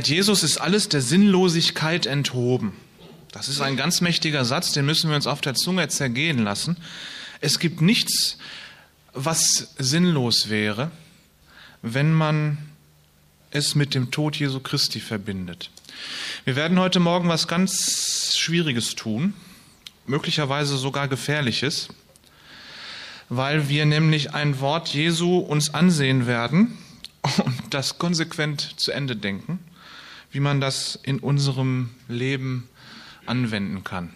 Seit Jesus ist alles der Sinnlosigkeit enthoben. Das ist ein ganz mächtiger Satz, den müssen wir uns auf der Zunge zergehen lassen. Es gibt nichts, was sinnlos wäre, wenn man es mit dem Tod Jesu Christi verbindet. Wir werden heute Morgen was ganz Schwieriges tun, möglicherweise sogar Gefährliches, weil wir nämlich ein Wort Jesu uns ansehen werden und das konsequent zu Ende denken, wie man das in unserem Leben anwenden kann.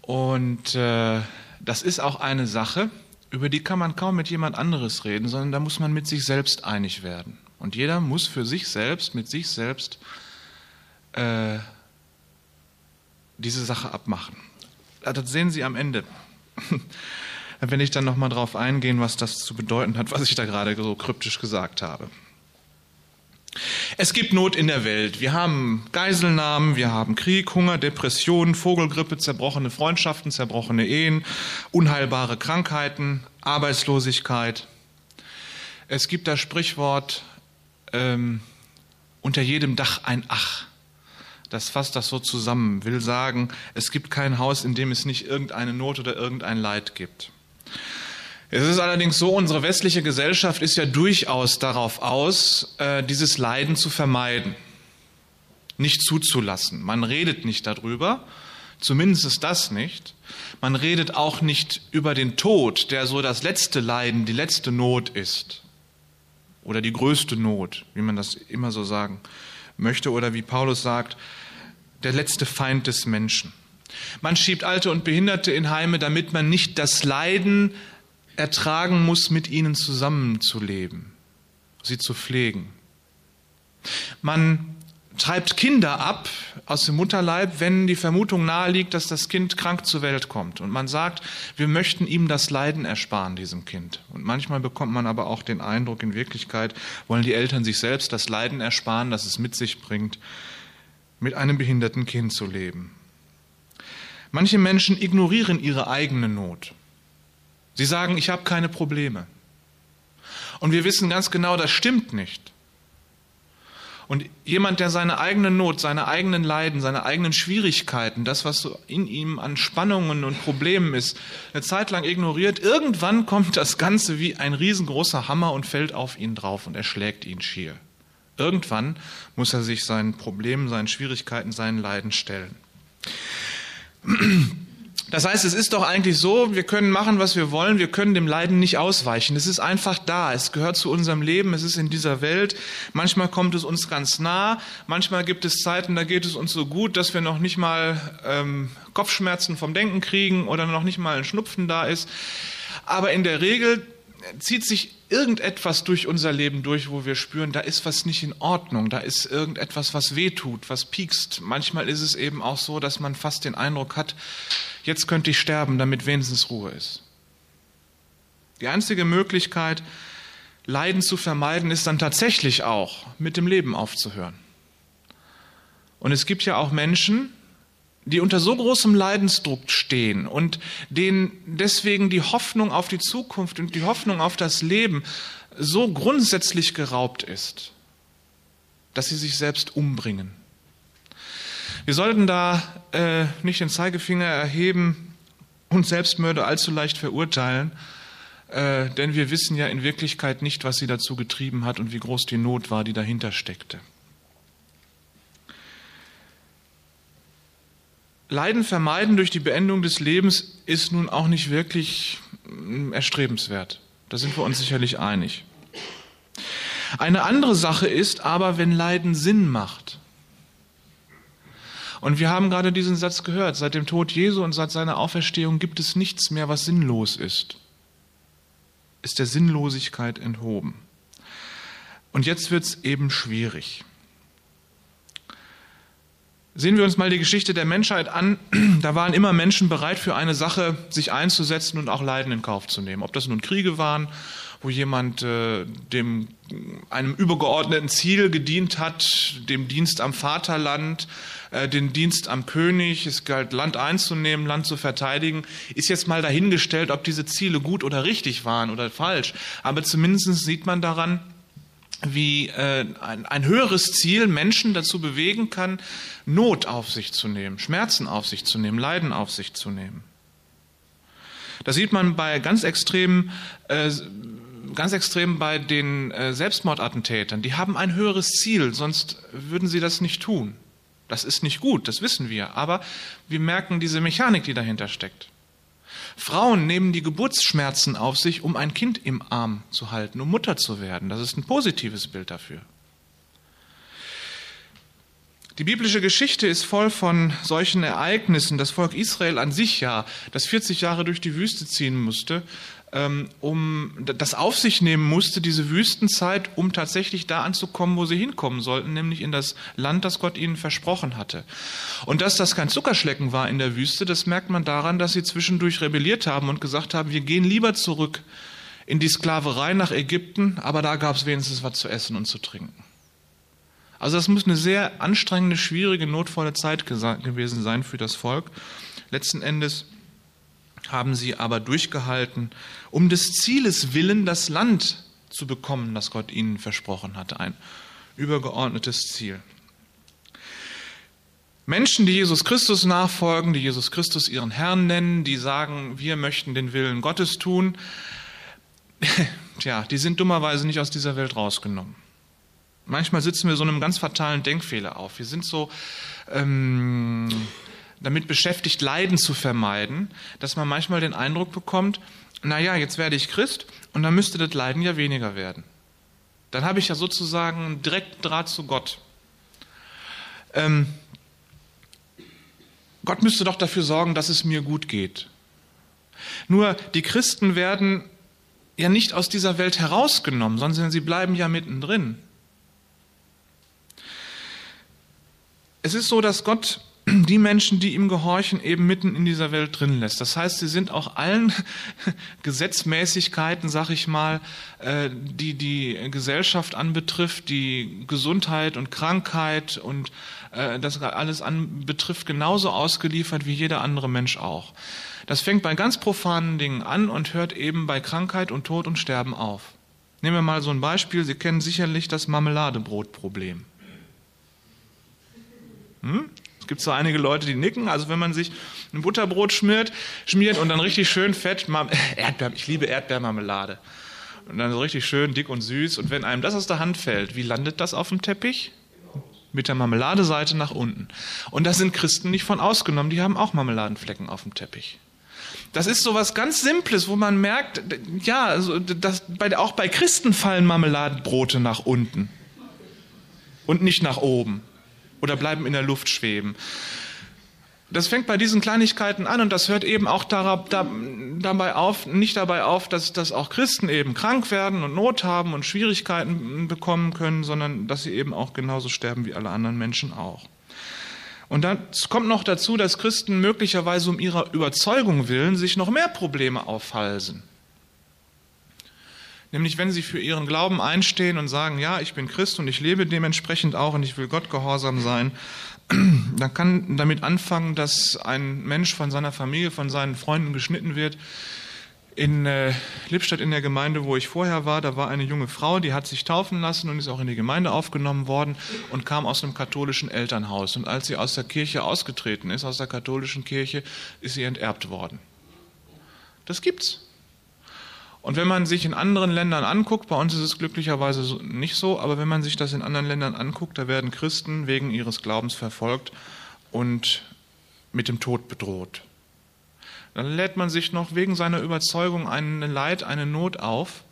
Und äh, das ist auch eine Sache, über die kann man kaum mit jemand anderes reden, sondern da muss man mit sich selbst einig werden. Und jeder muss für sich selbst, mit sich selbst äh, diese Sache abmachen. Das sehen Sie am Ende. Wenn ich dann nochmal drauf eingehen, was das zu bedeuten hat, was ich da gerade so kryptisch gesagt habe. Es gibt Not in der Welt. Wir haben Geiselnahmen, wir haben Krieg, Hunger, Depressionen, Vogelgrippe, zerbrochene Freundschaften, zerbrochene Ehen, unheilbare Krankheiten, Arbeitslosigkeit. Es gibt das Sprichwort ähm, unter jedem Dach ein Ach. Das fasst das so zusammen, will sagen, es gibt kein Haus, in dem es nicht irgendeine Not oder irgendein Leid gibt. Es ist allerdings so, unsere westliche Gesellschaft ist ja durchaus darauf aus, äh, dieses Leiden zu vermeiden, nicht zuzulassen. Man redet nicht darüber, zumindest ist das nicht. Man redet auch nicht über den Tod, der so das letzte Leiden, die letzte Not ist. Oder die größte Not, wie man das immer so sagen möchte. Oder wie Paulus sagt, der letzte Feind des Menschen. Man schiebt Alte und Behinderte in Heime, damit man nicht das Leiden ertragen muss, mit ihnen zusammenzuleben, sie zu pflegen. Man treibt Kinder ab aus dem Mutterleib, wenn die Vermutung naheliegt, dass das Kind krank zur Welt kommt. Und man sagt, wir möchten ihm das Leiden ersparen, diesem Kind. Und manchmal bekommt man aber auch den Eindruck, in Wirklichkeit wollen die Eltern sich selbst das Leiden ersparen, das es mit sich bringt, mit einem behinderten Kind zu leben. Manche Menschen ignorieren ihre eigene Not. Sie sagen, ich habe keine Probleme. Und wir wissen ganz genau, das stimmt nicht. Und jemand, der seine eigene Not, seine eigenen Leiden, seine eigenen Schwierigkeiten, das, was so in ihm an Spannungen und Problemen ist, eine Zeit lang ignoriert, irgendwann kommt das Ganze wie ein riesengroßer Hammer und fällt auf ihn drauf und erschlägt ihn schier. Irgendwann muss er sich seinen Problemen, seinen Schwierigkeiten, seinen Leiden stellen. Das heißt, es ist doch eigentlich so, wir können machen, was wir wollen, wir können dem Leiden nicht ausweichen. Es ist einfach da, es gehört zu unserem Leben, es ist in dieser Welt. Manchmal kommt es uns ganz nah, manchmal gibt es Zeiten, da geht es uns so gut, dass wir noch nicht mal ähm, Kopfschmerzen vom Denken kriegen oder noch nicht mal ein Schnupfen da ist. Aber in der Regel zieht sich irgendetwas durch unser Leben durch, wo wir spüren, da ist was nicht in Ordnung, da ist irgendetwas, was wehtut, was piekst. Manchmal ist es eben auch so, dass man fast den Eindruck hat, jetzt könnte ich sterben, damit wenigstens Ruhe ist. Die einzige Möglichkeit, Leiden zu vermeiden, ist dann tatsächlich auch, mit dem Leben aufzuhören. Und es gibt ja auch Menschen, die unter so großem Leidensdruck stehen und denen deswegen die Hoffnung auf die Zukunft und die Hoffnung auf das Leben so grundsätzlich geraubt ist, dass sie sich selbst umbringen. Wir sollten da äh, nicht den Zeigefinger erheben und Selbstmörder allzu leicht verurteilen, äh, denn wir wissen ja in Wirklichkeit nicht, was sie dazu getrieben hat und wie groß die Not war, die dahinter steckte. Leiden vermeiden durch die Beendung des Lebens ist nun auch nicht wirklich mm, erstrebenswert. Da sind wir uns sicherlich einig. Eine andere Sache ist aber, wenn Leiden Sinn macht. Und wir haben gerade diesen Satz gehört, seit dem Tod Jesu und seit seiner Auferstehung gibt es nichts mehr, was sinnlos ist. Ist der Sinnlosigkeit enthoben. Und jetzt wird es eben schwierig. Sehen wir uns mal die Geschichte der Menschheit an. Da waren immer Menschen bereit, für eine Sache sich einzusetzen und auch Leiden in Kauf zu nehmen. Ob das nun Kriege waren, wo jemand äh, dem, einem übergeordneten Ziel gedient hat, dem Dienst am Vaterland, äh, den Dienst am König, es galt Land einzunehmen, Land zu verteidigen, ist jetzt mal dahingestellt, ob diese Ziele gut oder richtig waren oder falsch. Aber zumindest sieht man daran, wie äh, ein, ein höheres Ziel Menschen dazu bewegen kann, Not auf sich zu nehmen, Schmerzen auf sich zu nehmen, Leiden auf sich zu nehmen. Das sieht man bei ganz extremen, äh, ganz extrem bei den äh, Selbstmordattentätern. Die haben ein höheres Ziel, sonst würden sie das nicht tun. Das ist nicht gut, das wissen wir, aber wir merken diese Mechanik, die dahinter steckt. Frauen nehmen die Geburtsschmerzen auf sich, um ein Kind im Arm zu halten, um Mutter zu werden. Das ist ein positives Bild dafür. Die biblische Geschichte ist voll von solchen Ereignissen. Das Volk Israel an sich ja, das 40 Jahre durch die Wüste ziehen musste, um das auf sich nehmen musste, diese Wüstenzeit, um tatsächlich da anzukommen, wo sie hinkommen sollten, nämlich in das Land, das Gott ihnen versprochen hatte. Und dass das kein Zuckerschlecken war in der Wüste, das merkt man daran, dass sie zwischendurch rebelliert haben und gesagt haben, wir gehen lieber zurück in die Sklaverei nach Ägypten, aber da gab es wenigstens was zu essen und zu trinken. Also das muss eine sehr anstrengende, schwierige, notvolle Zeit gewesen sein für das Volk. Letzten Endes haben sie aber durchgehalten, um des Zieles willen das Land zu bekommen, das Gott ihnen versprochen hatte, ein übergeordnetes Ziel. Menschen, die Jesus Christus nachfolgen, die Jesus Christus ihren Herrn nennen, die sagen, wir möchten den Willen Gottes tun, tja, die sind dummerweise nicht aus dieser Welt rausgenommen. Manchmal sitzen wir so einem ganz fatalen Denkfehler auf. Wir sind so ähm, damit beschäftigt, Leiden zu vermeiden, dass man manchmal den Eindruck bekommt, naja, jetzt werde ich Christ und dann müsste das Leiden ja weniger werden. Dann habe ich ja sozusagen direkt Draht zu Gott. Ähm, Gott müsste doch dafür sorgen, dass es mir gut geht. Nur die Christen werden ja nicht aus dieser Welt herausgenommen, sondern sie bleiben ja mittendrin. Es ist so, dass Gott die Menschen, die ihm gehorchen, eben mitten in dieser Welt drin lässt. Das heißt, sie sind auch allen Gesetzmäßigkeiten, sag ich mal, äh, die die Gesellschaft anbetrifft, die Gesundheit und Krankheit und äh, das alles anbetrifft, genauso ausgeliefert wie jeder andere Mensch auch. Das fängt bei ganz profanen Dingen an und hört eben bei Krankheit und Tod und Sterben auf. Nehmen wir mal so ein Beispiel. Sie kennen sicherlich das Marmeladebrotproblem. Hm? Es gibt so einige Leute, die nicken. Also wenn man sich ein Butterbrot schmiert, schmiert und dann richtig schön fett, Erdbeer, ich liebe Erdbeermarmelade. Und dann so richtig schön dick und süß. Und wenn einem das aus der Hand fällt, wie landet das auf dem Teppich? Mit der Marmeladeseite nach unten. Und da sind Christen nicht von ausgenommen, die haben auch Marmeladenflecken auf dem Teppich. Das ist so was ganz Simples, wo man merkt, ja, also das, bei, auch bei Christen fallen Marmeladenbrote nach unten und nicht nach oben oder bleiben in der Luft schweben. Das fängt bei diesen Kleinigkeiten an und das hört eben auch dabei auf, nicht dabei auf, dass, dass auch Christen eben krank werden und Not haben und Schwierigkeiten bekommen können, sondern dass sie eben auch genauso sterben wie alle anderen Menschen auch. Und dann kommt noch dazu, dass Christen möglicherweise um ihrer Überzeugung willen sich noch mehr Probleme aufhalsen. Nämlich wenn sie für ihren Glauben einstehen und sagen, ja, ich bin Christ und ich lebe dementsprechend auch und ich will Gott gehorsam sein, dann kann damit anfangen, dass ein Mensch von seiner Familie, von seinen Freunden geschnitten wird. In äh, Lippstadt in der Gemeinde, wo ich vorher war, da war eine junge Frau, die hat sich taufen lassen und ist auch in die Gemeinde aufgenommen worden und kam aus einem katholischen Elternhaus. Und als sie aus der Kirche ausgetreten ist, aus der katholischen Kirche, ist sie enterbt worden. Das gibt's. Und wenn man sich in anderen Ländern anguckt, bei uns ist es glücklicherweise nicht so, aber wenn man sich das in anderen Ländern anguckt, da werden Christen wegen ihres Glaubens verfolgt und mit dem Tod bedroht. Dann lädt man sich noch wegen seiner Überzeugung eine Leid, eine Not auf,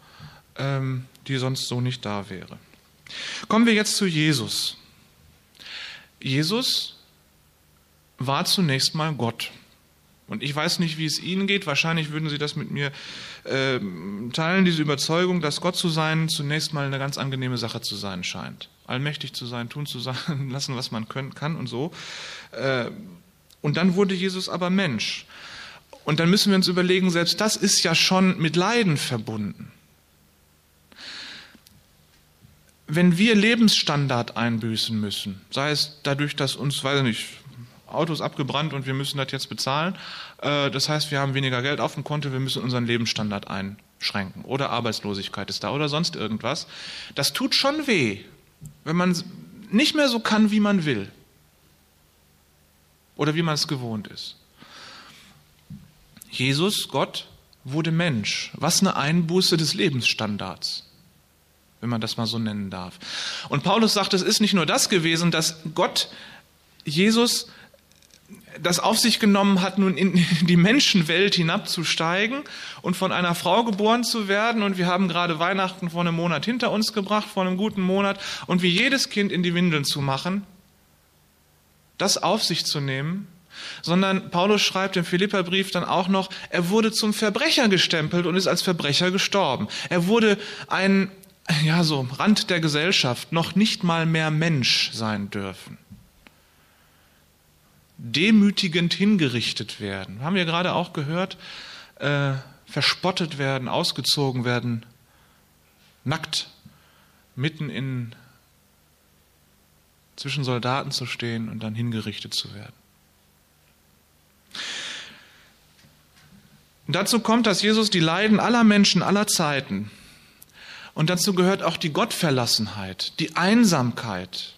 ähm, die sonst so nicht da wäre. Kommen wir jetzt zu Jesus. Jesus war zunächst mal Gott. Und ich weiß nicht, wie es Ihnen geht. Wahrscheinlich würden Sie das mit mir äh, teilen, diese Überzeugung, dass Gott zu sein zunächst mal eine ganz angenehme Sache zu sein scheint. Allmächtig zu sein, tun zu sein, lassen, was man können, kann und so. Äh, und dann wurde Jesus aber Mensch. Und dann müssen wir uns überlegen, selbst das ist ja schon mit Leiden verbunden. Wenn wir Lebensstandard einbüßen müssen, sei es dadurch, dass uns, weiß ich nicht, Auto ist abgebrannt und wir müssen das jetzt bezahlen. Äh, das heißt, wir haben weniger Geld auf dem Konto, wir müssen unseren Lebensstandard ein, einschränken oder Arbeitslosigkeit ist da oder sonst irgendwas. Das tut schon weh, wenn man nicht mehr so kann, wie man will oder wie man es gewohnt ist. Jesus, Gott, wurde Mensch. Was eine Einbuße des Lebensstandards, wenn man das mal so nennen darf. Und Paulus sagt, es ist nicht nur das gewesen, dass Gott Jesus das auf sich genommen hat, nun in die Menschenwelt hinabzusteigen und von einer Frau geboren zu werden. Und wir haben gerade Weihnachten vor einem Monat hinter uns gebracht, vor einem guten Monat. Und wie jedes Kind in die Windeln zu machen, das auf sich zu nehmen, sondern Paulus schreibt im Philipperbrief dann auch noch, er wurde zum Verbrecher gestempelt und ist als Verbrecher gestorben. Er wurde ein, ja, so Rand der Gesellschaft, noch nicht mal mehr Mensch sein dürfen demütigend hingerichtet werden. Haben wir gerade auch gehört, äh, verspottet werden, ausgezogen werden, nackt mitten in zwischen Soldaten zu stehen und dann hingerichtet zu werden. Dazu kommt, dass Jesus die Leiden aller Menschen aller Zeiten und dazu gehört auch die Gottverlassenheit, die Einsamkeit,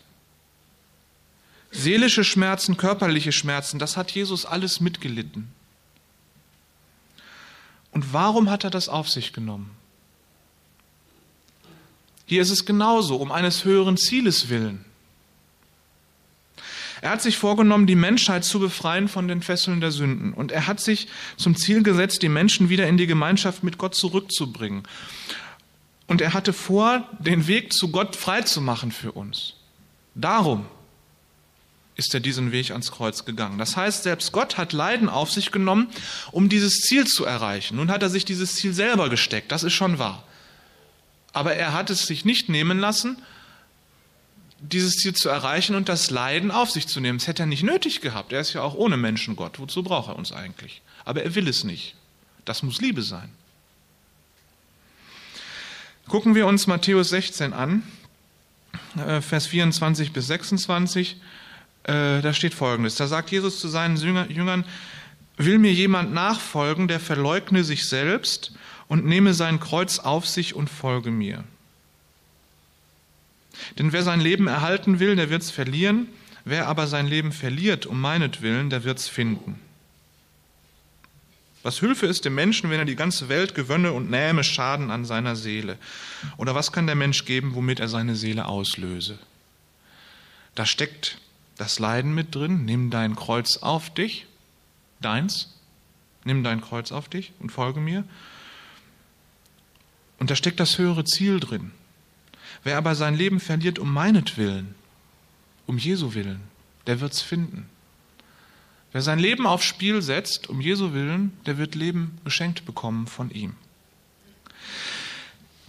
Seelische Schmerzen, körperliche Schmerzen, das hat Jesus alles mitgelitten. Und warum hat er das auf sich genommen? Hier ist es genauso, um eines höheren Zieles willen. Er hat sich vorgenommen, die Menschheit zu befreien von den Fesseln der Sünden. Und er hat sich zum Ziel gesetzt, die Menschen wieder in die Gemeinschaft mit Gott zurückzubringen. Und er hatte vor, den Weg zu Gott freizumachen für uns. Darum ist er diesen Weg ans Kreuz gegangen. Das heißt, selbst Gott hat Leiden auf sich genommen, um dieses Ziel zu erreichen. Nun hat er sich dieses Ziel selber gesteckt, das ist schon wahr. Aber er hat es sich nicht nehmen lassen, dieses Ziel zu erreichen und das Leiden auf sich zu nehmen. Das hätte er nicht nötig gehabt. Er ist ja auch ohne Menschen Gott. Wozu braucht er uns eigentlich? Aber er will es nicht. Das muss Liebe sein. Gucken wir uns Matthäus 16 an, äh, Vers 24 bis 26. Äh, da steht folgendes. Da sagt Jesus zu seinen Jüngern, will mir jemand nachfolgen, der verleugne sich selbst und nehme sein Kreuz auf sich und folge mir. Denn wer sein Leben erhalten will, der wird es verlieren. Wer aber sein Leben verliert um meinetwillen, der wird es finden. Was Hilfe ist dem Menschen, wenn er die ganze Welt gewönne und nähme Schaden an seiner Seele? Oder was kann der Mensch geben, womit er seine Seele auslöse? Da steckt das Leiden mit drin. Nimm dein Kreuz auf dich, deins. Nimm dein Kreuz auf dich und folge mir. Und da steckt das höhere Ziel drin. Wer aber sein Leben verliert um meinetwillen, um Jesu willen, der wird's finden. Wer sein Leben aufs Spiel setzt, um Jesu willen, der wird Leben geschenkt bekommen von ihm.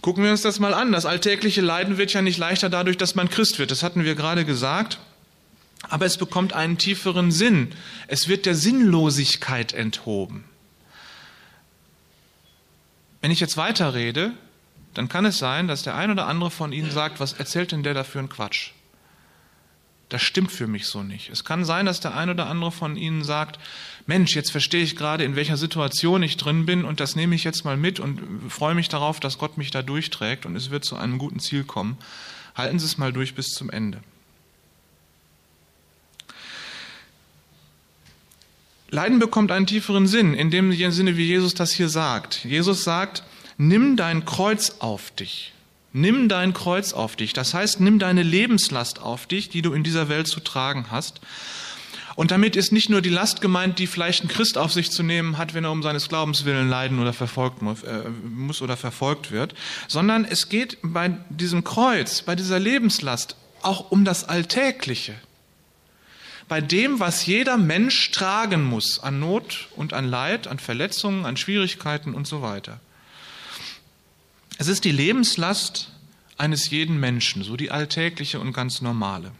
Gucken wir uns das mal an. Das alltägliche Leiden wird ja nicht leichter dadurch, dass man Christ wird. Das hatten wir gerade gesagt aber es bekommt einen tieferen Sinn. Es wird der Sinnlosigkeit enthoben. Wenn ich jetzt weiterrede, dann kann es sein, dass der ein oder andere von Ihnen sagt, was erzählt denn der da für einen Quatsch? Das stimmt für mich so nicht. Es kann sein, dass der ein oder andere von Ihnen sagt, Mensch, jetzt verstehe ich gerade, in welcher Situation ich drin bin und das nehme ich jetzt mal mit und freue mich darauf, dass Gott mich da durchträgt und es wird zu einem guten Ziel kommen. Halten Sie es mal durch bis zum Ende. Leiden bekommt einen tieferen Sinn, in dem Sinne, wie Jesus das hier sagt. Jesus sagt, nimm dein Kreuz auf dich. Nimm dein Kreuz auf dich. Das heißt, nimm deine Lebenslast auf dich, die du in dieser Welt zu tragen hast. Und damit ist nicht nur die Last gemeint, die vielleicht ein Christ auf sich zu nehmen hat, wenn er um seines Glaubens willen leiden oder verfolgt äh, muss oder verfolgt wird, sondern es geht bei diesem Kreuz, bei dieser Lebenslast auch um das Alltägliche bei dem, was jeder Mensch tragen muss an Not und an Leid, an Verletzungen, an Schwierigkeiten und so weiter. Es ist die Lebenslast eines jeden Menschen, so die alltägliche und ganz normale.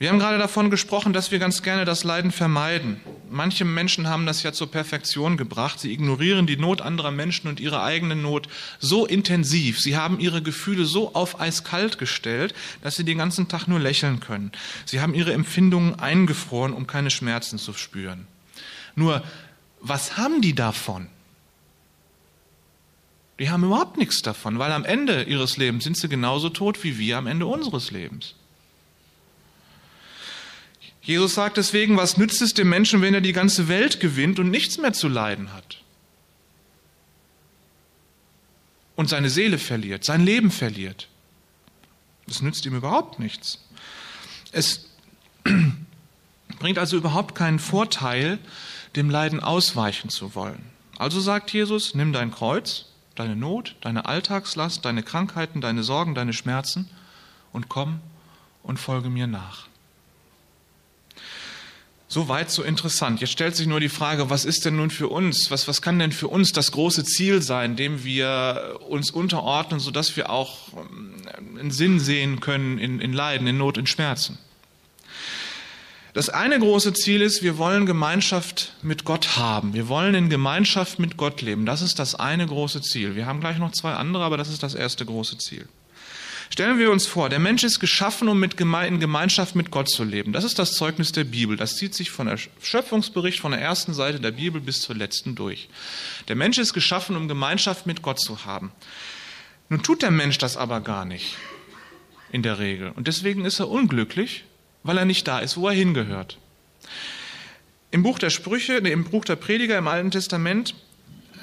Wir haben gerade davon gesprochen, dass wir ganz gerne das Leiden vermeiden. Manche Menschen haben das ja zur Perfektion gebracht. Sie ignorieren die Not anderer Menschen und ihre eigene Not so intensiv. Sie haben ihre Gefühle so auf eiskalt gestellt, dass sie den ganzen Tag nur lächeln können. Sie haben ihre Empfindungen eingefroren, um keine Schmerzen zu spüren. Nur, was haben die davon? Die haben überhaupt nichts davon, weil am Ende ihres Lebens sind sie genauso tot wie wir am Ende unseres Lebens. Jesus sagt deswegen, was nützt es dem Menschen, wenn er die ganze Welt gewinnt und nichts mehr zu leiden hat? Und seine Seele verliert, sein Leben verliert. Das nützt ihm überhaupt nichts. Es bringt also überhaupt keinen Vorteil, dem Leiden ausweichen zu wollen. Also sagt Jesus, nimm dein Kreuz, deine Not, deine Alltagslast, deine Krankheiten, deine Sorgen, deine Schmerzen und komm und folge mir nach. So weit, so interessant. Jetzt stellt sich nur die Frage, was ist denn nun für uns, was, was kann denn für uns das große Ziel sein, dem wir uns unterordnen, sodass wir auch ähm, einen Sinn sehen können in, in Leiden, in Not, in Schmerzen? Das eine große Ziel ist, wir wollen Gemeinschaft mit Gott haben. Wir wollen in Gemeinschaft mit Gott leben. Das ist das eine große Ziel. Wir haben gleich noch zwei andere, aber das ist das erste große Ziel. Stellen wir uns vor, der Mensch ist geschaffen, um mit Geme in Gemeinschaft mit Gott zu leben. Das ist das Zeugnis der Bibel. Das zieht sich von der Schöpfungsbericht von der ersten Seite der Bibel bis zur letzten durch. Der Mensch ist geschaffen, um Gemeinschaft mit Gott zu haben. Nun tut der Mensch das aber gar nicht in der Regel. Und deswegen ist er unglücklich weil er nicht da ist, wo er hingehört. Im Buch der Sprüche, im Buch der Prediger im Alten Testament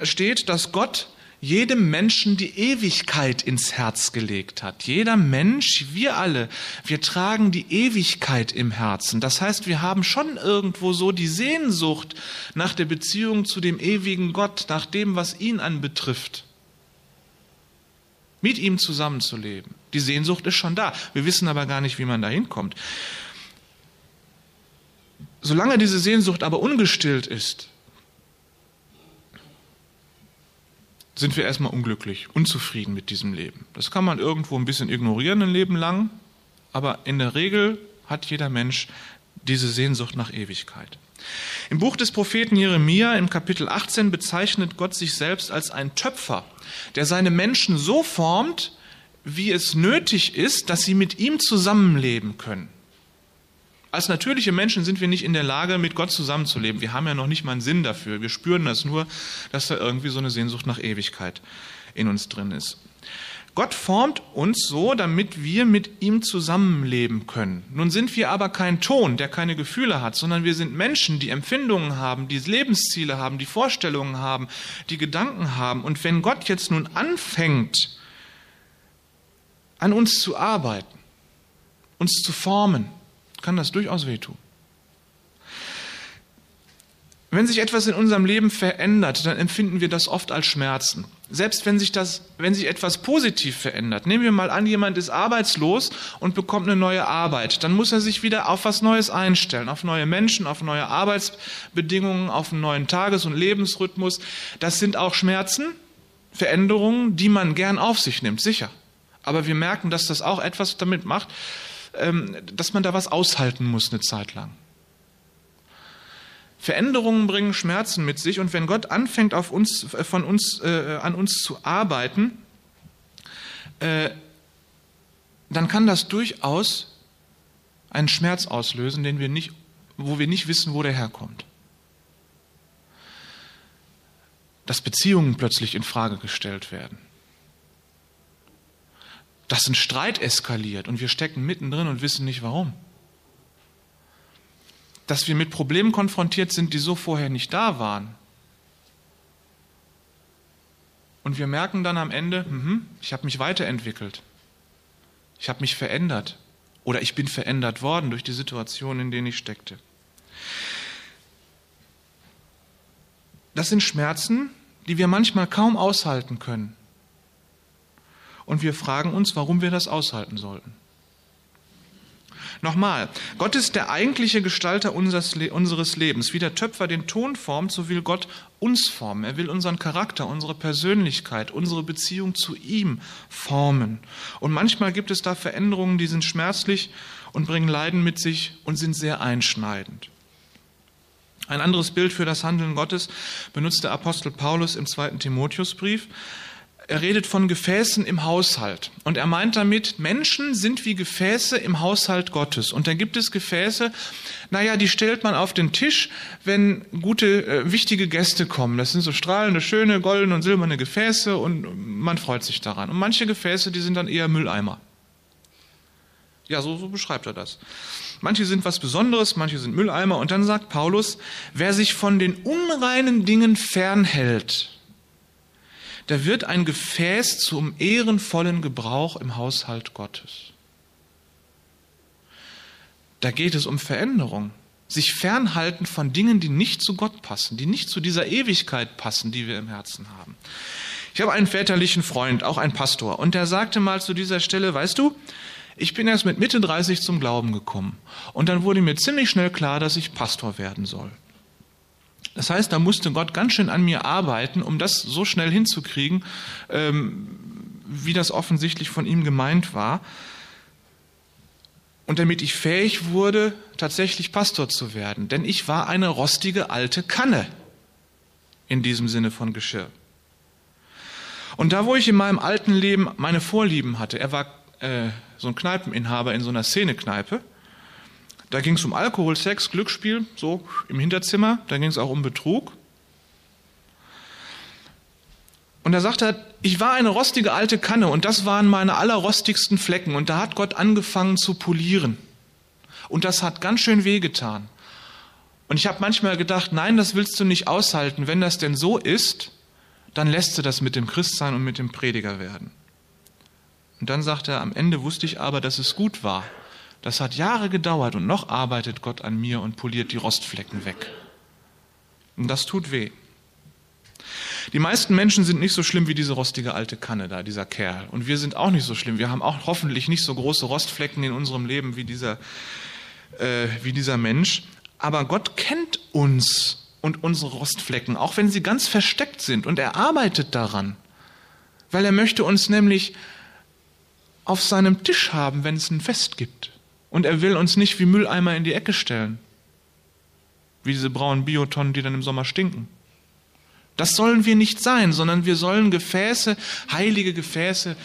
steht, dass Gott jedem Menschen die Ewigkeit ins Herz gelegt hat. Jeder Mensch, wir alle, wir tragen die Ewigkeit im Herzen. Das heißt, wir haben schon irgendwo so die Sehnsucht nach der Beziehung zu dem ewigen Gott, nach dem, was ihn anbetrifft. Mit ihm zusammenzuleben. Die Sehnsucht ist schon da. Wir wissen aber gar nicht, wie man da hinkommt. Solange diese Sehnsucht aber ungestillt ist, sind wir erstmal unglücklich, unzufrieden mit diesem Leben. Das kann man irgendwo ein bisschen ignorieren ein Leben lang, aber in der Regel hat jeder Mensch diese Sehnsucht nach Ewigkeit. Im Buch des Propheten Jeremia im Kapitel 18 bezeichnet Gott sich selbst als ein Töpfer, der seine Menschen so formt, wie es nötig ist, dass sie mit ihm zusammenleben können. Als natürliche Menschen sind wir nicht in der Lage, mit Gott zusammenzuleben. Wir haben ja noch nicht mal einen Sinn dafür. Wir spüren das nur, dass da irgendwie so eine Sehnsucht nach Ewigkeit in uns drin ist. Gott formt uns so, damit wir mit ihm zusammenleben können. Nun sind wir aber kein Ton, der keine Gefühle hat, sondern wir sind Menschen, die Empfindungen haben, die Lebensziele haben, die Vorstellungen haben, die Gedanken haben. Und wenn Gott jetzt nun anfängt, an uns zu arbeiten, uns zu formen, kann das durchaus wehtun. Wenn sich etwas in unserem Leben verändert, dann empfinden wir das oft als Schmerzen. Selbst wenn sich das, wenn sich etwas positiv verändert. Nehmen wir mal an, jemand ist arbeitslos und bekommt eine neue Arbeit. Dann muss er sich wieder auf was Neues einstellen, auf neue Menschen, auf neue Arbeitsbedingungen, auf einen neuen Tages- und Lebensrhythmus. Das sind auch Schmerzen, Veränderungen, die man gern auf sich nimmt, sicher. Aber wir merken, dass das auch etwas damit macht, dass man da was aushalten muss eine Zeit lang. Veränderungen bringen Schmerzen mit sich und wenn Gott anfängt, auf uns, äh, von uns, äh, an uns zu arbeiten, äh, dann kann das durchaus einen Schmerz auslösen, den wir nicht, wo wir nicht wissen, wo der herkommt. Dass Beziehungen plötzlich in Frage gestellt werden dass ein Streit eskaliert und wir stecken mittendrin und wissen nicht warum. Dass wir mit Problemen konfrontiert sind, die so vorher nicht da waren. Und wir merken dann am Ende, mh, ich habe mich weiterentwickelt. Ich habe mich verändert. Oder ich bin verändert worden durch die Situation, in denen ich steckte. Das sind Schmerzen, die wir manchmal kaum aushalten können und wir fragen uns, warum wir das aushalten sollten. Nochmal, Gott ist der eigentliche Gestalter unseres Lebens. Wie der Töpfer den Ton formt, so will Gott uns formen. Er will unseren Charakter, unsere Persönlichkeit, unsere Beziehung zu ihm formen. Und manchmal gibt es da Veränderungen, die sind schmerzlich und bringen Leiden mit sich und sind sehr einschneidend. Ein anderes Bild für das Handeln Gottes benutzt der Apostel Paulus im zweiten Timotheusbrief. Er redet von Gefäßen im Haushalt. Und er meint damit, Menschen sind wie Gefäße im Haushalt Gottes. Und da gibt es Gefäße, naja, die stellt man auf den Tisch, wenn gute, äh, wichtige Gäste kommen. Das sind so strahlende, schöne, goldene und silberne Gefäße und man freut sich daran. Und manche Gefäße, die sind dann eher Mülleimer. Ja, so, so beschreibt er das. Manche sind was Besonderes, manche sind Mülleimer. Und dann sagt Paulus, wer sich von den unreinen Dingen fernhält, da wird ein Gefäß zum ehrenvollen Gebrauch im Haushalt Gottes. Da geht es um Veränderung. Sich fernhalten von Dingen, die nicht zu Gott passen, die nicht zu dieser Ewigkeit passen, die wir im Herzen haben. Ich habe einen väterlichen Freund, auch ein Pastor, und der sagte mal zu dieser Stelle, weißt du, ich bin erst mit Mitte 30 zum Glauben gekommen. Und dann wurde mir ziemlich schnell klar, dass ich Pastor werden soll. Das heißt, da musste Gott ganz schön an mir arbeiten, um das so schnell hinzukriegen, ähm, wie das offensichtlich von ihm gemeint war. Und damit ich fähig wurde, tatsächlich Pastor zu werden. Denn ich war eine rostige alte Kanne in diesem Sinne von Geschirr. Und da, wo ich in meinem alten Leben meine Vorlieben hatte, er war äh, so ein Kneipeninhaber in so einer Szenekneipe, da ging es um Alkohol, Sex, Glücksspiel, so im Hinterzimmer. Da ging es auch um Betrug. Und er sagte, ich war eine rostige alte Kanne und das waren meine allerrostigsten Flecken. Und da hat Gott angefangen zu polieren. Und das hat ganz schön wehgetan. Und ich habe manchmal gedacht, nein, das willst du nicht aushalten. Wenn das denn so ist, dann lässt du das mit dem Christsein und mit dem Prediger werden. Und dann sagt er, am Ende wusste ich aber, dass es gut war, das hat Jahre gedauert und noch arbeitet Gott an mir und poliert die Rostflecken weg. Und das tut weh. Die meisten Menschen sind nicht so schlimm wie diese rostige alte Kanne da, dieser Kerl. Und wir sind auch nicht so schlimm. Wir haben auch hoffentlich nicht so große Rostflecken in unserem Leben wie dieser, äh, wie dieser Mensch. Aber Gott kennt uns und unsere Rostflecken, auch wenn sie ganz versteckt sind. Und er arbeitet daran. Weil er möchte uns nämlich auf seinem Tisch haben, wenn es ein Fest gibt. Und er will uns nicht wie Mülleimer in die Ecke stellen. Wie diese braunen Biotonnen, die dann im Sommer stinken. Das sollen wir nicht sein, sondern wir sollen Gefäße, heilige Gefäße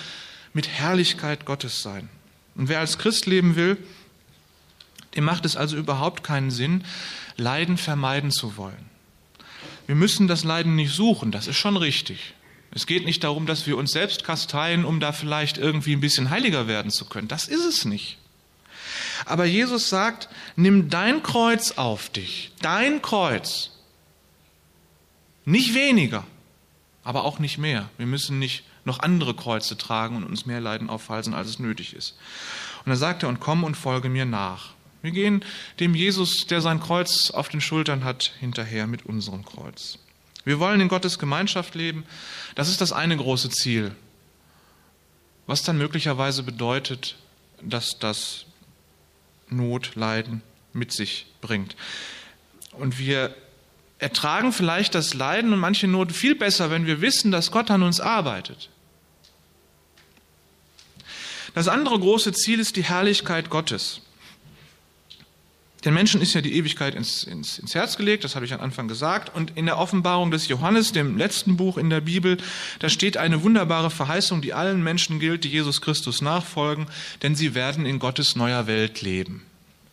mit Herrlichkeit Gottes sein. Und wer als Christ leben will, dem macht es also überhaupt keinen Sinn, Leiden vermeiden zu wollen. Wir müssen das Leiden nicht suchen, das ist schon richtig. Es geht nicht darum, dass wir uns selbst kasteien, um da vielleicht irgendwie ein bisschen heiliger werden zu können. Das ist es nicht. Aber Jesus sagt, nimm dein Kreuz auf dich, dein Kreuz. Nicht weniger, aber auch nicht mehr. Wir müssen nicht noch andere Kreuze tragen und uns mehr Leiden aufhalsen, als es nötig ist. Und dann sagt er, und komm und folge mir nach. Wir gehen dem Jesus, der sein Kreuz auf den Schultern hat, hinterher mit unserem Kreuz. Wir wollen in Gottes Gemeinschaft leben. Das ist das eine große Ziel. Was dann möglicherweise bedeutet, dass das Not, Leiden mit sich bringt. Und wir ertragen vielleicht das Leiden und manche Not viel besser, wenn wir wissen, dass Gott an uns arbeitet. Das andere große Ziel ist die Herrlichkeit Gottes. Den Menschen ist ja die Ewigkeit ins, ins, ins Herz gelegt, das habe ich am Anfang gesagt. Und in der Offenbarung des Johannes, dem letzten Buch in der Bibel, da steht eine wunderbare Verheißung, die allen Menschen gilt, die Jesus Christus nachfolgen, denn sie werden in Gottes neuer Welt leben.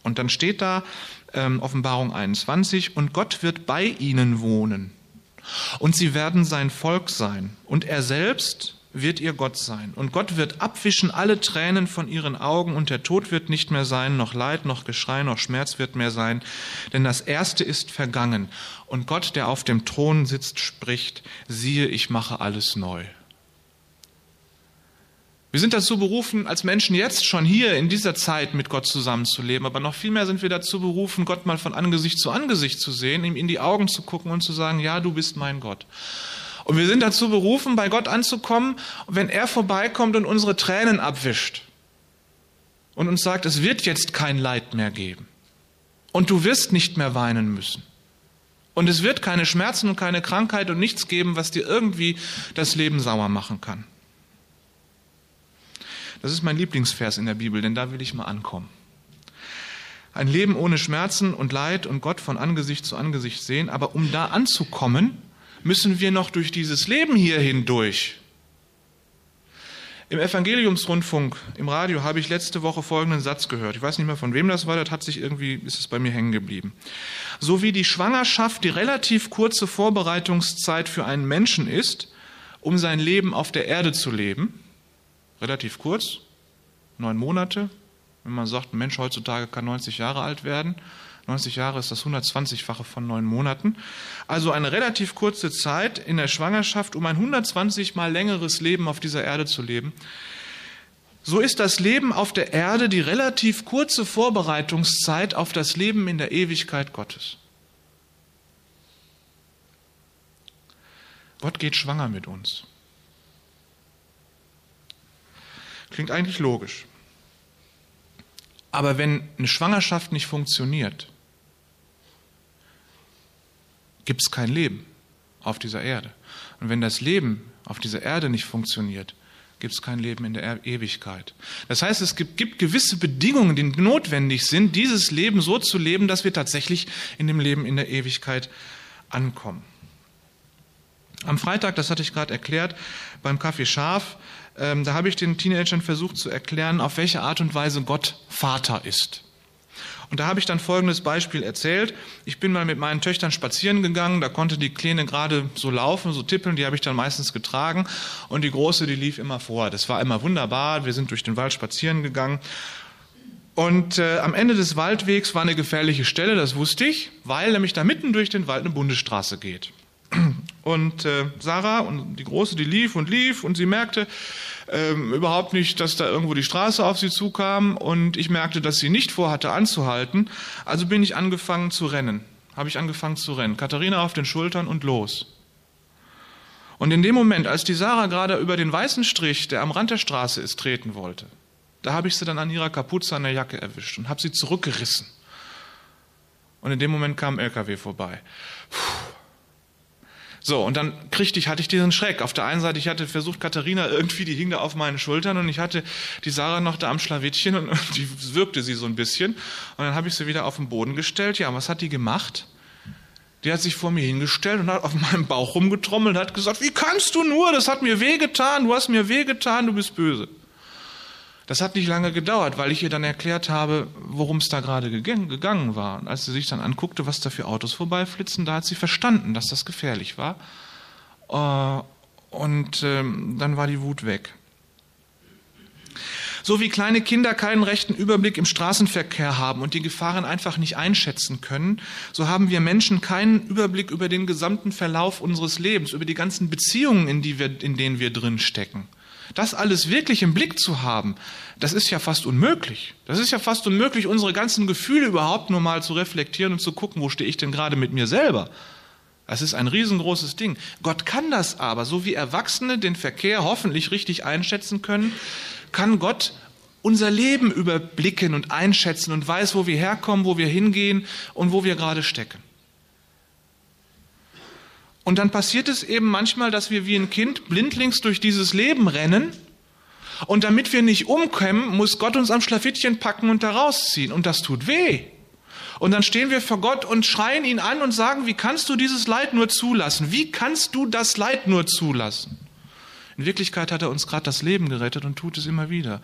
Und dann steht da ähm, Offenbarung 21, und Gott wird bei ihnen wohnen. Und sie werden sein Volk sein. Und er selbst wird ihr Gott sein. Und Gott wird abwischen alle Tränen von ihren Augen und der Tod wird nicht mehr sein, noch Leid, noch Geschrei, noch Schmerz wird mehr sein, denn das Erste ist vergangen. Und Gott, der auf dem Thron sitzt, spricht, siehe, ich mache alles neu. Wir sind dazu berufen, als Menschen jetzt schon hier in dieser Zeit mit Gott zusammenzuleben, aber noch viel mehr sind wir dazu berufen, Gott mal von Angesicht zu Angesicht zu sehen, ihm in die Augen zu gucken und zu sagen, ja, du bist mein Gott. Und wir sind dazu berufen, bei Gott anzukommen, wenn er vorbeikommt und unsere Tränen abwischt und uns sagt, es wird jetzt kein Leid mehr geben. Und du wirst nicht mehr weinen müssen. Und es wird keine Schmerzen und keine Krankheit und nichts geben, was dir irgendwie das Leben sauer machen kann. Das ist mein Lieblingsvers in der Bibel, denn da will ich mal ankommen. Ein Leben ohne Schmerzen und Leid und Gott von Angesicht zu Angesicht sehen, aber um da anzukommen, müssen wir noch durch dieses Leben hier hindurch. Im Evangeliumsrundfunk im Radio habe ich letzte Woche folgenden Satz gehört. Ich weiß nicht mehr von wem das war, das hat sich irgendwie, ist es bei mir hängen geblieben. So wie die Schwangerschaft die relativ kurze Vorbereitungszeit für einen Menschen ist, um sein Leben auf der Erde zu leben, relativ kurz, neun Monate, wenn man sagt, ein Mensch heutzutage kann 90 Jahre alt werden, 90 Jahre ist das 120-fache von neun Monaten. Also eine relativ kurze Zeit in der Schwangerschaft, um ein 120 mal längeres Leben auf dieser Erde zu leben. So ist das Leben auf der Erde die relativ kurze Vorbereitungszeit auf das Leben in der Ewigkeit Gottes. Gott geht schwanger mit uns. Klingt eigentlich logisch. Aber wenn eine Schwangerschaft nicht funktioniert, gibt es kein Leben auf dieser Erde. Und wenn das Leben auf dieser Erde nicht funktioniert, gibt es kein Leben in der Ewigkeit. Das heißt, es gibt, gibt, gewisse Bedingungen, die notwendig sind, dieses Leben so zu leben, dass wir tatsächlich in dem Leben in der Ewigkeit ankommen. Am Freitag, das hatte ich gerade erklärt, beim Kaffee Scharf, ähm, da habe ich den Teenagern versucht zu erklären, auf welche Art und Weise Gott Vater ist. Und da habe ich dann folgendes Beispiel erzählt. Ich bin mal mit meinen Töchtern spazieren gegangen, da konnte die Kleine gerade so laufen, so tippeln, die habe ich dann meistens getragen und die Große, die lief immer vor. Das war immer wunderbar, wir sind durch den Wald spazieren gegangen. Und äh, am Ende des Waldwegs war eine gefährliche Stelle, das wusste ich, weil nämlich da mitten durch den Wald eine Bundesstraße geht. Und äh, Sarah und die Große, die lief und lief und sie merkte, ähm, überhaupt nicht, dass da irgendwo die Straße auf sie zukam und ich merkte, dass sie nicht vorhatte anzuhalten. Also bin ich angefangen zu rennen. Habe ich angefangen zu rennen. Katharina auf den Schultern und los. Und in dem Moment, als die Sarah gerade über den weißen Strich, der am Rand der Straße ist, treten wollte, da habe ich sie dann an ihrer Kapuze an der Jacke erwischt und habe sie zurückgerissen. Und in dem Moment kam ein LKW vorbei. Puh. So, und dann kriegte ich, hatte ich diesen Schreck. Auf der einen Seite, ich hatte versucht, Katharina irgendwie, die hing da auf meinen Schultern und ich hatte die Sarah noch da am Schlawittchen und, die wirkte sie so ein bisschen. Und dann habe ich sie wieder auf den Boden gestellt. Ja, was hat die gemacht? Die hat sich vor mir hingestellt und hat auf meinem Bauch rumgetrommelt und hat gesagt, wie kannst du nur? Das hat mir wehgetan, du hast mir wehgetan, du bist böse. Das hat nicht lange gedauert, weil ich ihr dann erklärt habe, worum es da gerade gegangen war. Und als sie sich dann anguckte, was da für Autos vorbeiflitzen, da hat sie verstanden, dass das gefährlich war. Äh, und ähm, dann war die Wut weg. So wie kleine Kinder keinen rechten Überblick im Straßenverkehr haben und die Gefahren einfach nicht einschätzen können, so haben wir Menschen keinen Überblick über den gesamten Verlauf unseres Lebens, über die ganzen Beziehungen, in, die wir, in denen wir drin stecken. Das alles wirklich im Blick zu haben, das ist ja fast unmöglich. Das ist ja fast unmöglich, unsere ganzen Gefühle überhaupt nur mal zu reflektieren und zu gucken, wo stehe ich denn gerade mit mir selber. Das ist ein riesengroßes Ding. Gott kann das aber, so wie Erwachsene den Verkehr hoffentlich richtig einschätzen können, kann Gott unser Leben überblicken und einschätzen und weiß, wo wir herkommen, wo wir hingehen und wo wir gerade stecken. Und dann passiert es eben manchmal, dass wir wie ein Kind blindlings durch dieses Leben rennen. Und damit wir nicht umkommen, muss Gott uns am Schlafittchen packen und da rausziehen. Und das tut weh. Und dann stehen wir vor Gott und schreien ihn an und sagen, wie kannst du dieses Leid nur zulassen? Wie kannst du das Leid nur zulassen? In Wirklichkeit hat er uns gerade das Leben gerettet und tut es immer wieder.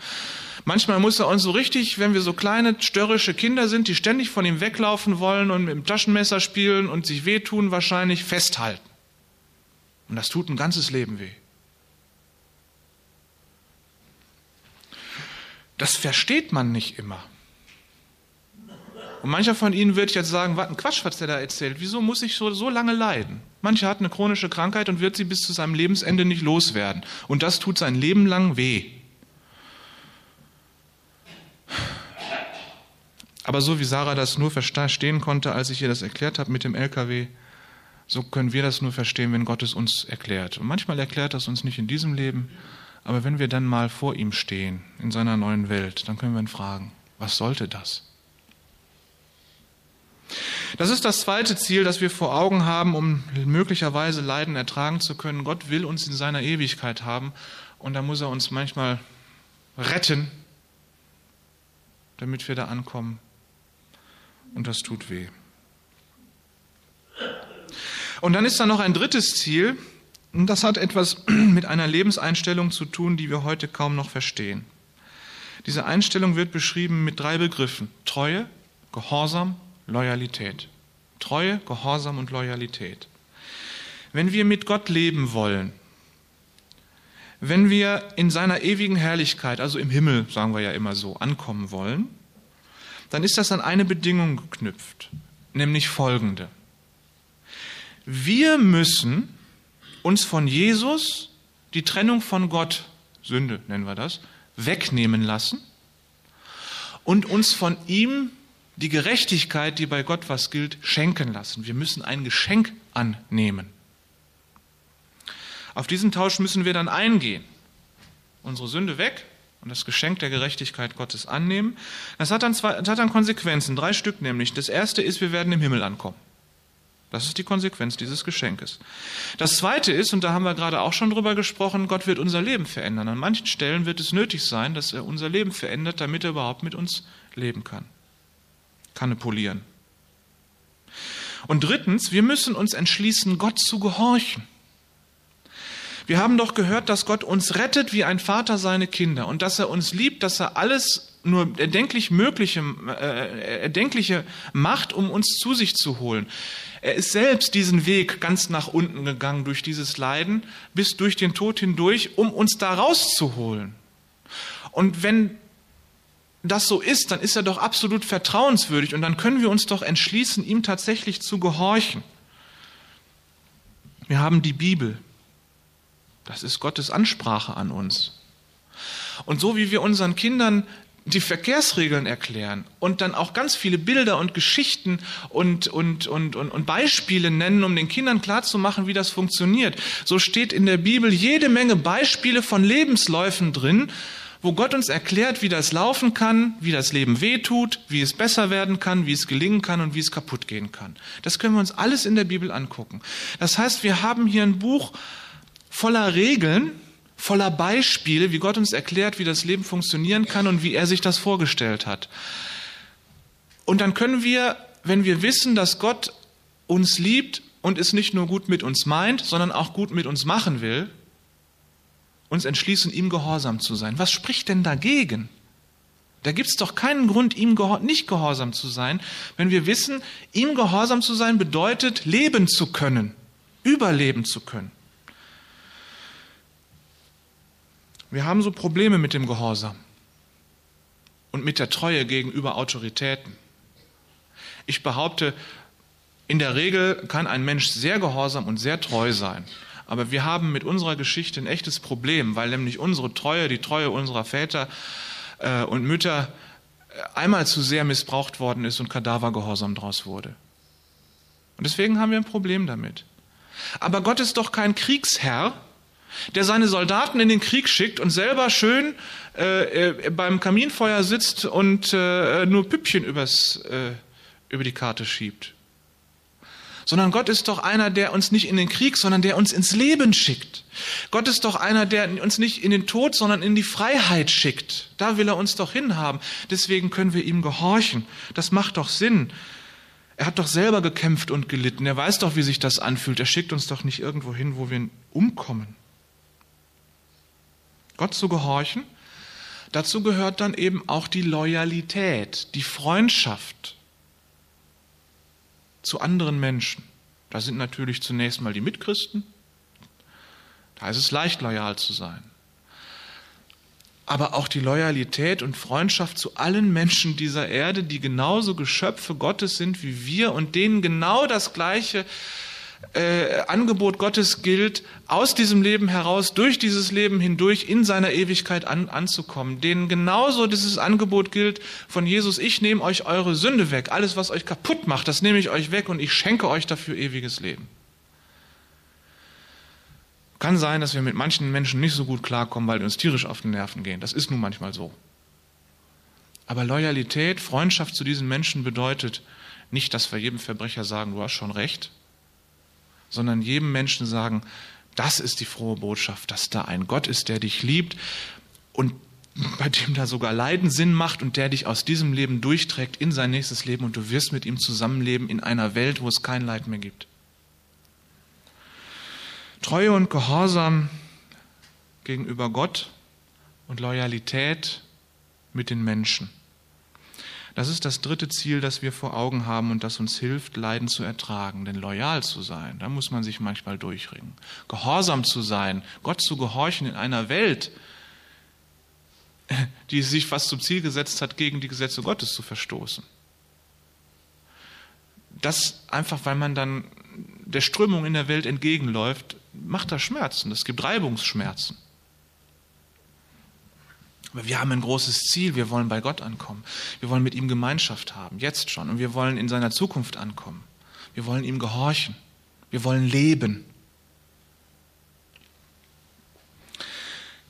Manchmal muss er uns so richtig, wenn wir so kleine störrische Kinder sind, die ständig von ihm weglaufen wollen und mit dem Taschenmesser spielen und sich wehtun, wahrscheinlich festhalten. Und das tut ein ganzes Leben weh. Das versteht man nicht immer. Und mancher von Ihnen wird jetzt sagen, was ein Quatsch, was der da erzählt. Wieso muss ich so, so lange leiden? Mancher hat eine chronische Krankheit und wird sie bis zu seinem Lebensende nicht loswerden. Und das tut sein Leben lang weh. Aber so wie Sarah das nur verstehen konnte, als ich ihr das erklärt habe mit dem LKW, so können wir das nur verstehen, wenn Gott es uns erklärt. Und manchmal erklärt das uns nicht in diesem Leben, aber wenn wir dann mal vor ihm stehen, in seiner neuen Welt, dann können wir ihn fragen, was sollte das? Das ist das zweite Ziel, das wir vor Augen haben, um möglicherweise Leiden ertragen zu können. Gott will uns in seiner Ewigkeit haben und da muss er uns manchmal retten, damit wir da ankommen. Und das tut weh. Und dann ist da noch ein drittes Ziel, Und das hat etwas mit einer Lebenseinstellung zu tun, die wir heute kaum noch verstehen. Diese Einstellung wird beschrieben mit drei Begriffen. Treue, Gehorsam, Loyalität. Treue, Gehorsam und Loyalität. Wenn wir mit Gott leben wollen, wenn wir in seiner ewigen Herrlichkeit, also im Himmel, sagen wir ja immer so, ankommen wollen, dann ist das an eine Bedingung geknüpft, nämlich folgende. Wir müssen uns von Jesus die Trennung von Gott, Sünde nennen wir das, wegnehmen lassen und uns von ihm die Gerechtigkeit, die bei Gott was gilt, schenken lassen. Wir müssen ein Geschenk annehmen. Auf diesen Tausch müssen wir dann eingehen. Unsere Sünde weg und das Geschenk der Gerechtigkeit Gottes annehmen. Das hat dann, zwei, das hat dann Konsequenzen, drei Stück nämlich. Das erste ist, wir werden im Himmel ankommen. Das ist die Konsequenz dieses Geschenkes. Das Zweite ist, und da haben wir gerade auch schon drüber gesprochen, Gott wird unser Leben verändern. An manchen Stellen wird es nötig sein, dass er unser Leben verändert, damit er überhaupt mit uns leben kann. Kanne polieren. Und drittens, wir müssen uns entschließen, Gott zu gehorchen. Wir haben doch gehört, dass Gott uns rettet wie ein Vater seine Kinder und dass er uns liebt, dass er alles nur erdenklich Mögliche, äh, erdenkliche macht, um uns zu sich zu holen. Er ist selbst diesen Weg ganz nach unten gegangen durch dieses Leiden bis durch den Tod hindurch, um uns da rauszuholen. Und wenn das so ist, dann ist er doch absolut vertrauenswürdig und dann können wir uns doch entschließen, ihm tatsächlich zu gehorchen. Wir haben die Bibel. Das ist Gottes Ansprache an uns. Und so wie wir unseren Kindern die Verkehrsregeln erklären und dann auch ganz viele Bilder und Geschichten und, und, und, und, und Beispiele nennen, um den Kindern klarzumachen, wie das funktioniert. So steht in der Bibel jede Menge Beispiele von Lebensläufen drin, wo Gott uns erklärt, wie das laufen kann, wie das Leben wehtut, wie es besser werden kann, wie es gelingen kann und wie es kaputt gehen kann. Das können wir uns alles in der Bibel angucken. Das heißt, wir haben hier ein Buch voller Regeln, voller Beispiele, wie Gott uns erklärt, wie das Leben funktionieren kann und wie er sich das vorgestellt hat. Und dann können wir, wenn wir wissen, dass Gott uns liebt und es nicht nur gut mit uns meint, sondern auch gut mit uns machen will, uns entschließen, ihm gehorsam zu sein. Was spricht denn dagegen? Da gibt es doch keinen Grund, ihm nicht gehorsam zu sein, wenn wir wissen, ihm gehorsam zu sein bedeutet, leben zu können, überleben zu können. Wir haben so Probleme mit dem Gehorsam und mit der Treue gegenüber Autoritäten. Ich behaupte, in der Regel kann ein Mensch sehr gehorsam und sehr treu sein. Aber wir haben mit unserer Geschichte ein echtes Problem, weil nämlich unsere Treue, die Treue unserer Väter äh, und Mütter einmal zu sehr missbraucht worden ist und Kadavergehorsam daraus wurde. Und deswegen haben wir ein Problem damit. Aber Gott ist doch kein Kriegsherr, der seine Soldaten in den Krieg schickt und selber schön äh, äh, beim Kaminfeuer sitzt und äh, nur Püppchen übers, äh, über die Karte schiebt. Sondern Gott ist doch einer, der uns nicht in den Krieg, sondern der uns ins Leben schickt. Gott ist doch einer, der uns nicht in den Tod, sondern in die Freiheit schickt. Da will er uns doch hinhaben. Deswegen können wir ihm gehorchen. Das macht doch Sinn. Er hat doch selber gekämpft und gelitten. Er weiß doch, wie sich das anfühlt. Er schickt uns doch nicht irgendwo hin, wo wir umkommen. Gott zu gehorchen, dazu gehört dann eben auch die Loyalität, die Freundschaft zu anderen Menschen. Da sind natürlich zunächst mal die Mitchristen. Da ist es leicht, loyal zu sein. Aber auch die Loyalität und Freundschaft zu allen Menschen dieser Erde, die genauso Geschöpfe Gottes sind wie wir und denen genau das Gleiche äh, Angebot Gottes gilt, aus diesem Leben heraus, durch dieses Leben hindurch in seiner Ewigkeit an, anzukommen. Denen genauso dieses Angebot gilt von Jesus, ich nehme euch eure Sünde weg. Alles, was euch kaputt macht, das nehme ich euch weg und ich schenke euch dafür ewiges Leben. Kann sein, dass wir mit manchen Menschen nicht so gut klarkommen, weil die uns tierisch auf den Nerven gehen. Das ist nun manchmal so. Aber Loyalität, Freundschaft zu diesen Menschen bedeutet nicht, dass wir jedem Verbrecher sagen, du hast schon recht, sondern jedem Menschen sagen, das ist die frohe Botschaft, dass da ein Gott ist, der dich liebt und bei dem da sogar Leiden Sinn macht und der dich aus diesem Leben durchträgt in sein nächstes Leben und du wirst mit ihm zusammenleben in einer Welt, wo es kein Leid mehr gibt. Treue und Gehorsam gegenüber Gott und Loyalität mit den Menschen. Das ist das dritte Ziel, das wir vor Augen haben und das uns hilft, Leiden zu ertragen. Denn loyal zu sein, da muss man sich manchmal durchringen. Gehorsam zu sein, Gott zu gehorchen in einer Welt, die sich fast zum Ziel gesetzt hat, gegen die Gesetze Gottes zu verstoßen. Das einfach, weil man dann der Strömung in der Welt entgegenläuft, macht das Schmerzen. Es gibt Reibungsschmerzen. Wir haben ein großes Ziel. Wir wollen bei Gott ankommen. Wir wollen mit ihm Gemeinschaft haben, jetzt schon. Und wir wollen in seiner Zukunft ankommen. Wir wollen ihm gehorchen. Wir wollen leben.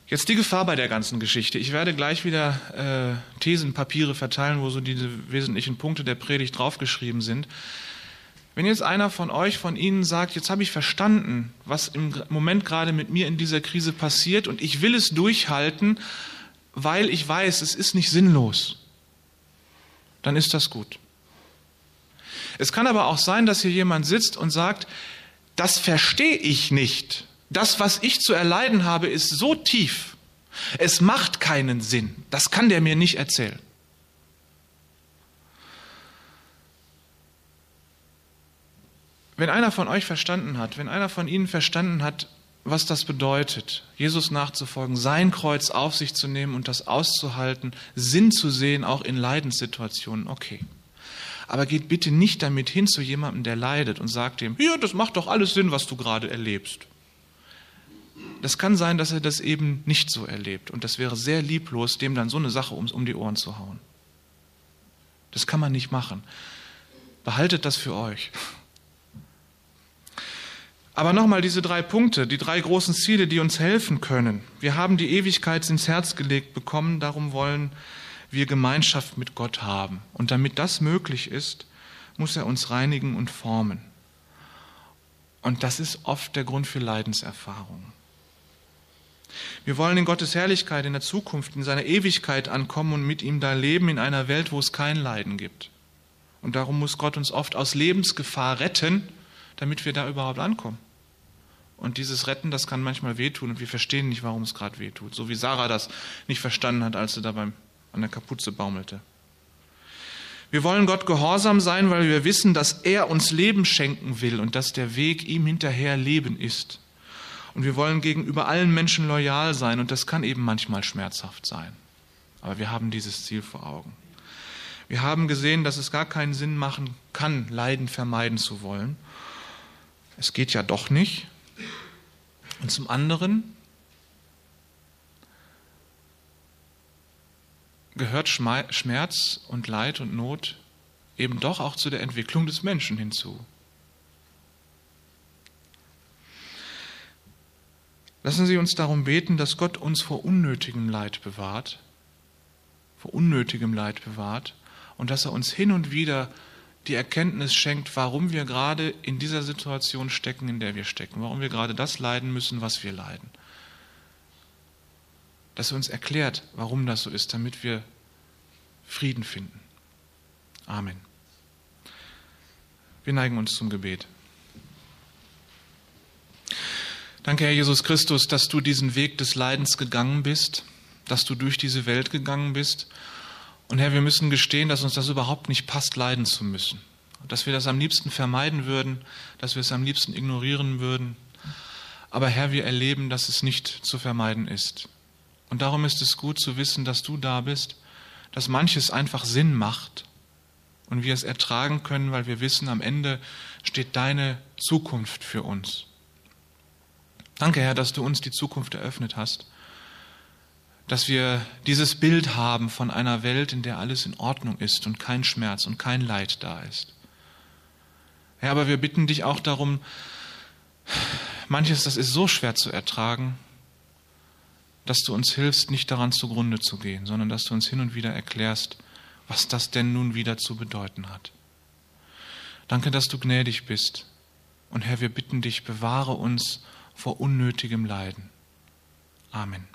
Jetzt die Gefahr bei der ganzen Geschichte. Ich werde gleich wieder äh, Thesenpapiere verteilen, wo so diese wesentlichen Punkte der Predigt draufgeschrieben sind. Wenn jetzt einer von euch, von Ihnen sagt, jetzt habe ich verstanden, was im Moment gerade mit mir in dieser Krise passiert und ich will es durchhalten, weil ich weiß, es ist nicht sinnlos, dann ist das gut. Es kann aber auch sein, dass hier jemand sitzt und sagt, das verstehe ich nicht. Das, was ich zu erleiden habe, ist so tief. Es macht keinen Sinn. Das kann der mir nicht erzählen. Wenn einer von euch verstanden hat, wenn einer von Ihnen verstanden hat, was das bedeutet, Jesus nachzufolgen, sein Kreuz auf sich zu nehmen und das auszuhalten, Sinn zu sehen, auch in Leidenssituationen, okay. Aber geht bitte nicht damit hin zu jemandem, der leidet und sagt ihm, ja, das macht doch alles Sinn, was du gerade erlebst. Das kann sein, dass er das eben nicht so erlebt. Und das wäre sehr lieblos, dem dann so eine Sache um, um die Ohren zu hauen. Das kann man nicht machen. Behaltet das für euch. Aber nochmal diese drei Punkte, die drei großen Ziele, die uns helfen können. Wir haben die Ewigkeit ins Herz gelegt bekommen, darum wollen wir Gemeinschaft mit Gott haben. Und damit das möglich ist, muss er uns reinigen und formen. Und das ist oft der Grund für Leidenserfahrungen. Wir wollen in Gottes Herrlichkeit, in der Zukunft, in seiner Ewigkeit ankommen und mit ihm da leben in einer Welt, wo es kein Leiden gibt. Und darum muss Gott uns oft aus Lebensgefahr retten, damit wir da überhaupt ankommen. Und dieses Retten, das kann manchmal wehtun und wir verstehen nicht, warum es gerade wehtut. So wie Sarah das nicht verstanden hat, als sie da beim, an der Kapuze baumelte. Wir wollen Gott gehorsam sein, weil wir wissen, dass er uns Leben schenken will und dass der Weg ihm hinterher Leben ist. Und wir wollen gegenüber allen Menschen loyal sein und das kann eben manchmal schmerzhaft sein. Aber wir haben dieses Ziel vor Augen. Wir haben gesehen, dass es gar keinen Sinn machen kann, Leiden vermeiden zu wollen es geht ja doch nicht. Und zum anderen gehört Schmerz und Leid und Not eben doch auch zu der Entwicklung des Menschen hinzu. Lassen Sie uns darum beten, dass Gott uns vor unnötigem Leid bewahrt, vor unnötigem Leid bewahrt und dass er uns hin und wieder die Erkenntnis schenkt, warum wir gerade in dieser Situation stecken, in der wir stecken, warum wir gerade das leiden müssen, was wir leiden. Dass er uns erklärt, warum das so ist, damit wir Frieden finden. Amen. Wir neigen uns zum Gebet. Danke, Herr Jesus Christus, dass du diesen Weg des Leidens gegangen bist, dass du durch diese Welt gegangen bist und Herr, wir müssen gestehen, dass uns das überhaupt nicht passt, leiden zu müssen. Dass wir das am liebsten vermeiden würden, dass wir es am liebsten ignorieren würden. Aber Herr, wir erleben, dass es nicht zu vermeiden ist. Und darum ist es gut zu wissen, dass du da bist, dass manches einfach Sinn macht und wir es ertragen können, weil wir wissen, am Ende steht deine Zukunft für uns. Danke, Herr, dass du uns die Zukunft eröffnet hast dass wir dieses Bild haben von einer Welt, in der alles in Ordnung ist und kein Schmerz und kein Leid da ist. Ja, aber wir bitten dich auch darum, manches, das ist so schwer zu ertragen, dass du uns hilfst, nicht daran zugrunde zu gehen, sondern dass du uns hin und wieder erklärst, was das denn nun wieder zu bedeuten hat. Danke, dass du gnädig bist. Und Herr, wir bitten dich, bewahre uns vor unnötigem Leiden. Amen.